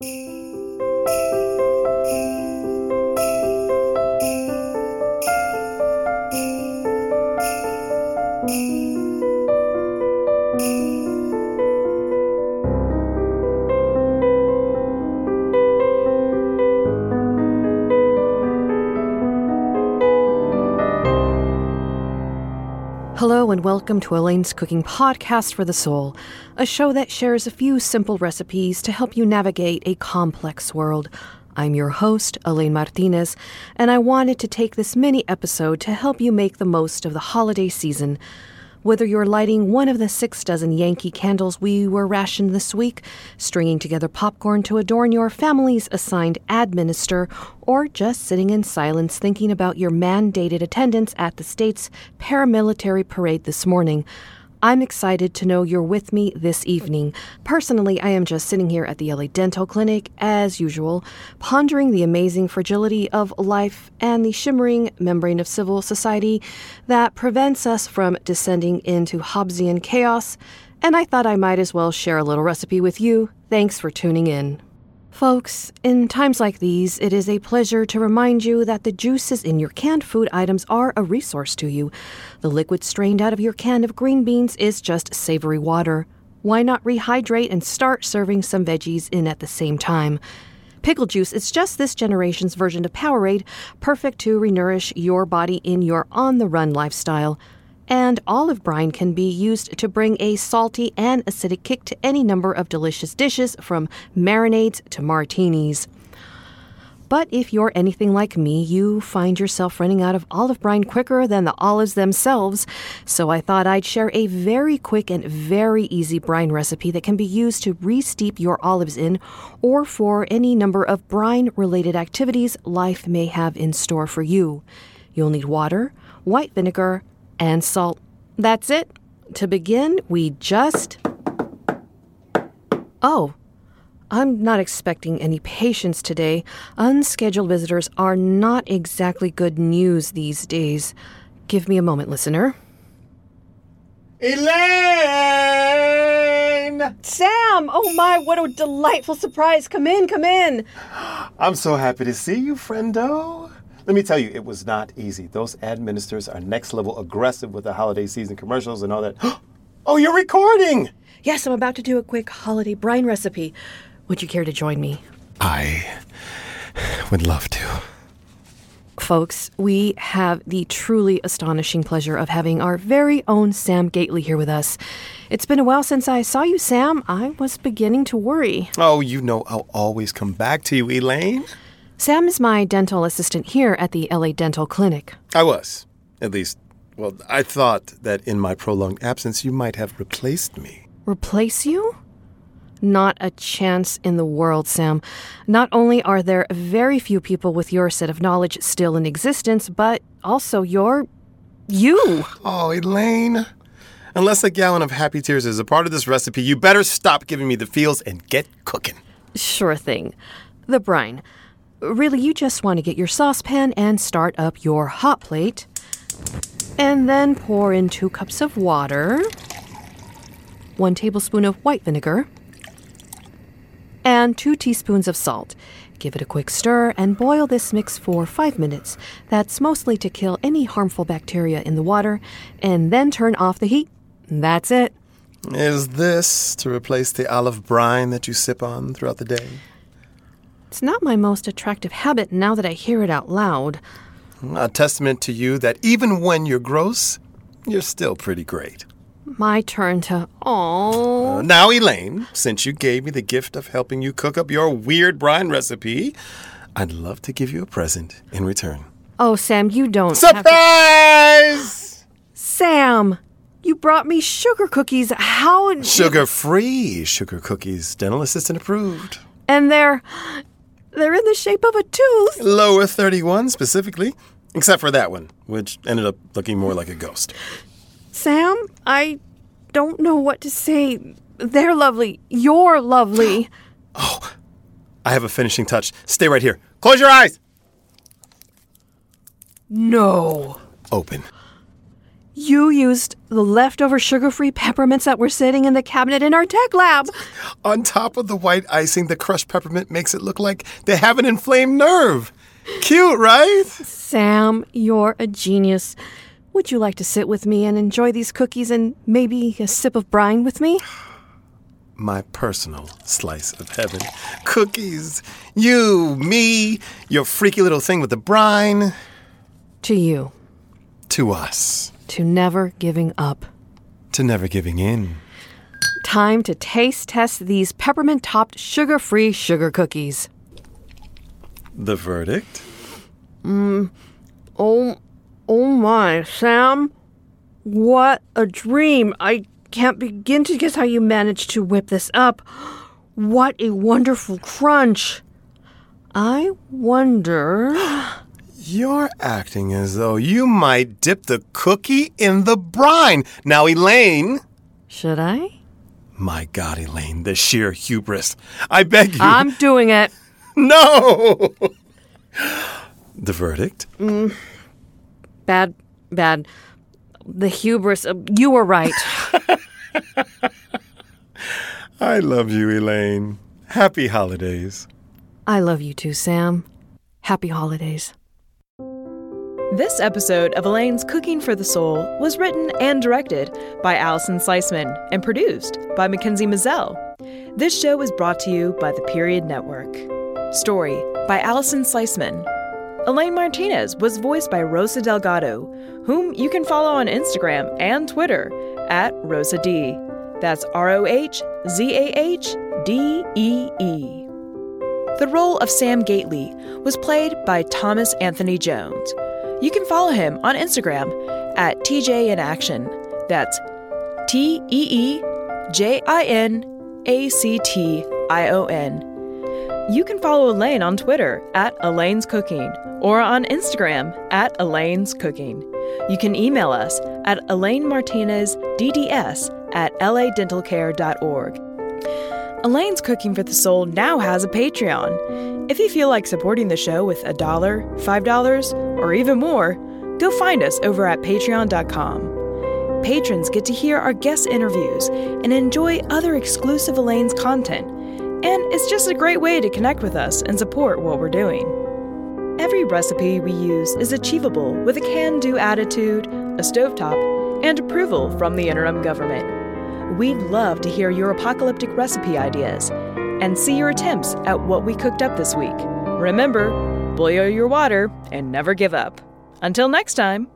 Música And welcome to Elaine's Cooking Podcast for the Soul, a show that shares a few simple recipes to help you navigate a complex world. I'm your host, Elaine Martinez, and I wanted to take this mini episode to help you make the most of the holiday season. Whether you're lighting one of the six dozen Yankee candles we were rationed this week, stringing together popcorn to adorn your family's assigned administer, or just sitting in silence thinking about your mandated attendance at the state's paramilitary parade this morning, I'm excited to know you're with me this evening. Personally, I am just sitting here at the LA Dental Clinic, as usual, pondering the amazing fragility of life and the shimmering membrane of civil society that prevents us from descending into Hobbesian chaos. And I thought I might as well share a little recipe with you. Thanks for tuning in. Folks, in times like these, it is a pleasure to remind you that the juices in your canned food items are a resource to you. The liquid strained out of your can of green beans is just savory water. Why not rehydrate and start serving some veggies in at the same time? Pickle juice is just this generation's version of Powerade, perfect to renourish your body in your on the run lifestyle and olive brine can be used to bring a salty and acidic kick to any number of delicious dishes, from marinades to martinis. But if you're anything like me, you find yourself running out of olive brine quicker than the olives themselves. So I thought I'd share a very quick and very easy brine recipe that can be used to re-steep your olives in or for any number of brine related activities life may have in store for you. You'll need water, white vinegar, and salt. That's it. To begin, we just. Oh, I'm not expecting any patients today. Unscheduled visitors are not exactly good news these days. Give me a moment, listener. Elaine! Sam! Oh my, what a delightful surprise! Come in, come in! I'm so happy to see you, friendo. Let me tell you, it was not easy. Those administrators are next level aggressive with the holiday season commercials and all that. Oh, you're recording! Yes, I'm about to do a quick holiday brine recipe. Would you care to join me? I would love to. Folks, we have the truly astonishing pleasure of having our very own Sam Gately here with us. It's been a while since I saw you, Sam. I was beginning to worry. Oh, you know I'll always come back to you, Elaine. Sam is my dental assistant here at the LA Dental Clinic. I was. At least, well, I thought that in my prolonged absence you might have replaced me. Replace you? Not a chance in the world, Sam. Not only are there very few people with your set of knowledge still in existence, but also you're. you! Oh, Elaine. Unless a gallon of happy tears is a part of this recipe, you better stop giving me the feels and get cooking. Sure thing. The brine. Really, you just want to get your saucepan and start up your hot plate. And then pour in two cups of water, one tablespoon of white vinegar, and two teaspoons of salt. Give it a quick stir and boil this mix for five minutes. That's mostly to kill any harmful bacteria in the water, and then turn off the heat. That's it. Is this to replace the olive brine that you sip on throughout the day? It's not my most attractive habit now that I hear it out loud. A testament to you that even when you're gross, you're still pretty great. My turn to. Oh. Uh, now, Elaine, since you gave me the gift of helping you cook up your weird brine recipe, I'd love to give you a present in return. Oh, Sam, you don't. have to- Surprise! Sam, you brought me sugar cookies. How? Sugar free sugar cookies, dental assistant approved. And they're. They're in the shape of a tooth. Lower 31 specifically, except for that one, which ended up looking more like a ghost. Sam, I don't know what to say. They're lovely. You're lovely. Oh, I have a finishing touch. Stay right here. Close your eyes. No. Open. You used the leftover sugar free peppermints that were sitting in the cabinet in our tech lab. On top of the white icing, the crushed peppermint makes it look like they have an inflamed nerve. Cute, right? Sam, you're a genius. Would you like to sit with me and enjoy these cookies and maybe a sip of brine with me? My personal slice of heaven. Cookies. You, me, your freaky little thing with the brine. To you, To us. to never giving up. To never giving in. Time to taste test these peppermint topped sugar free sugar cookies. The verdict? Mm, oh, oh my, Sam. What a dream. I can't begin to guess how you managed to whip this up. What a wonderful crunch. I wonder. You're acting as though you might dip the cookie in the brine. Now, Elaine. Should I? My God, Elaine, the sheer hubris. I beg you. I'm doing it. no! the verdict? Bad, bad. The hubris. uh, You were right. I love you, Elaine. Happy holidays. I love you too, Sam. Happy holidays. This episode of Elaine's Cooking for the Soul was written and directed by Allison Sliceman and produced by Mackenzie Mazzell. This show is brought to you by the Period Network. Story by Allison Sliceman. Elaine Martinez was voiced by Rosa Delgado, whom you can follow on Instagram and Twitter at Rosa D. That's R O H Z A H D E E. The role of Sam Gately was played by Thomas Anthony Jones. You can follow him on Instagram at TJ in Action. That's T E E J I N A C T I O N. You can follow Elaine on Twitter at Elaine's Cooking or on Instagram at Elaine's Cooking. You can email us at Elaine Martinez DDS at ladentalcare.org. Elaine's Cooking for the Soul now has a Patreon. If you feel like supporting the show with a dollar, five dollars, or even more, go find us over at patreon.com. Patrons get to hear our guest interviews and enjoy other exclusive Elaine's content, and it's just a great way to connect with us and support what we're doing. Every recipe we use is achievable with a can do attitude, a stovetop, and approval from the interim government. We'd love to hear your apocalyptic recipe ideas and see your attempts at what we cooked up this week. Remember, boil your water and never give up. Until next time.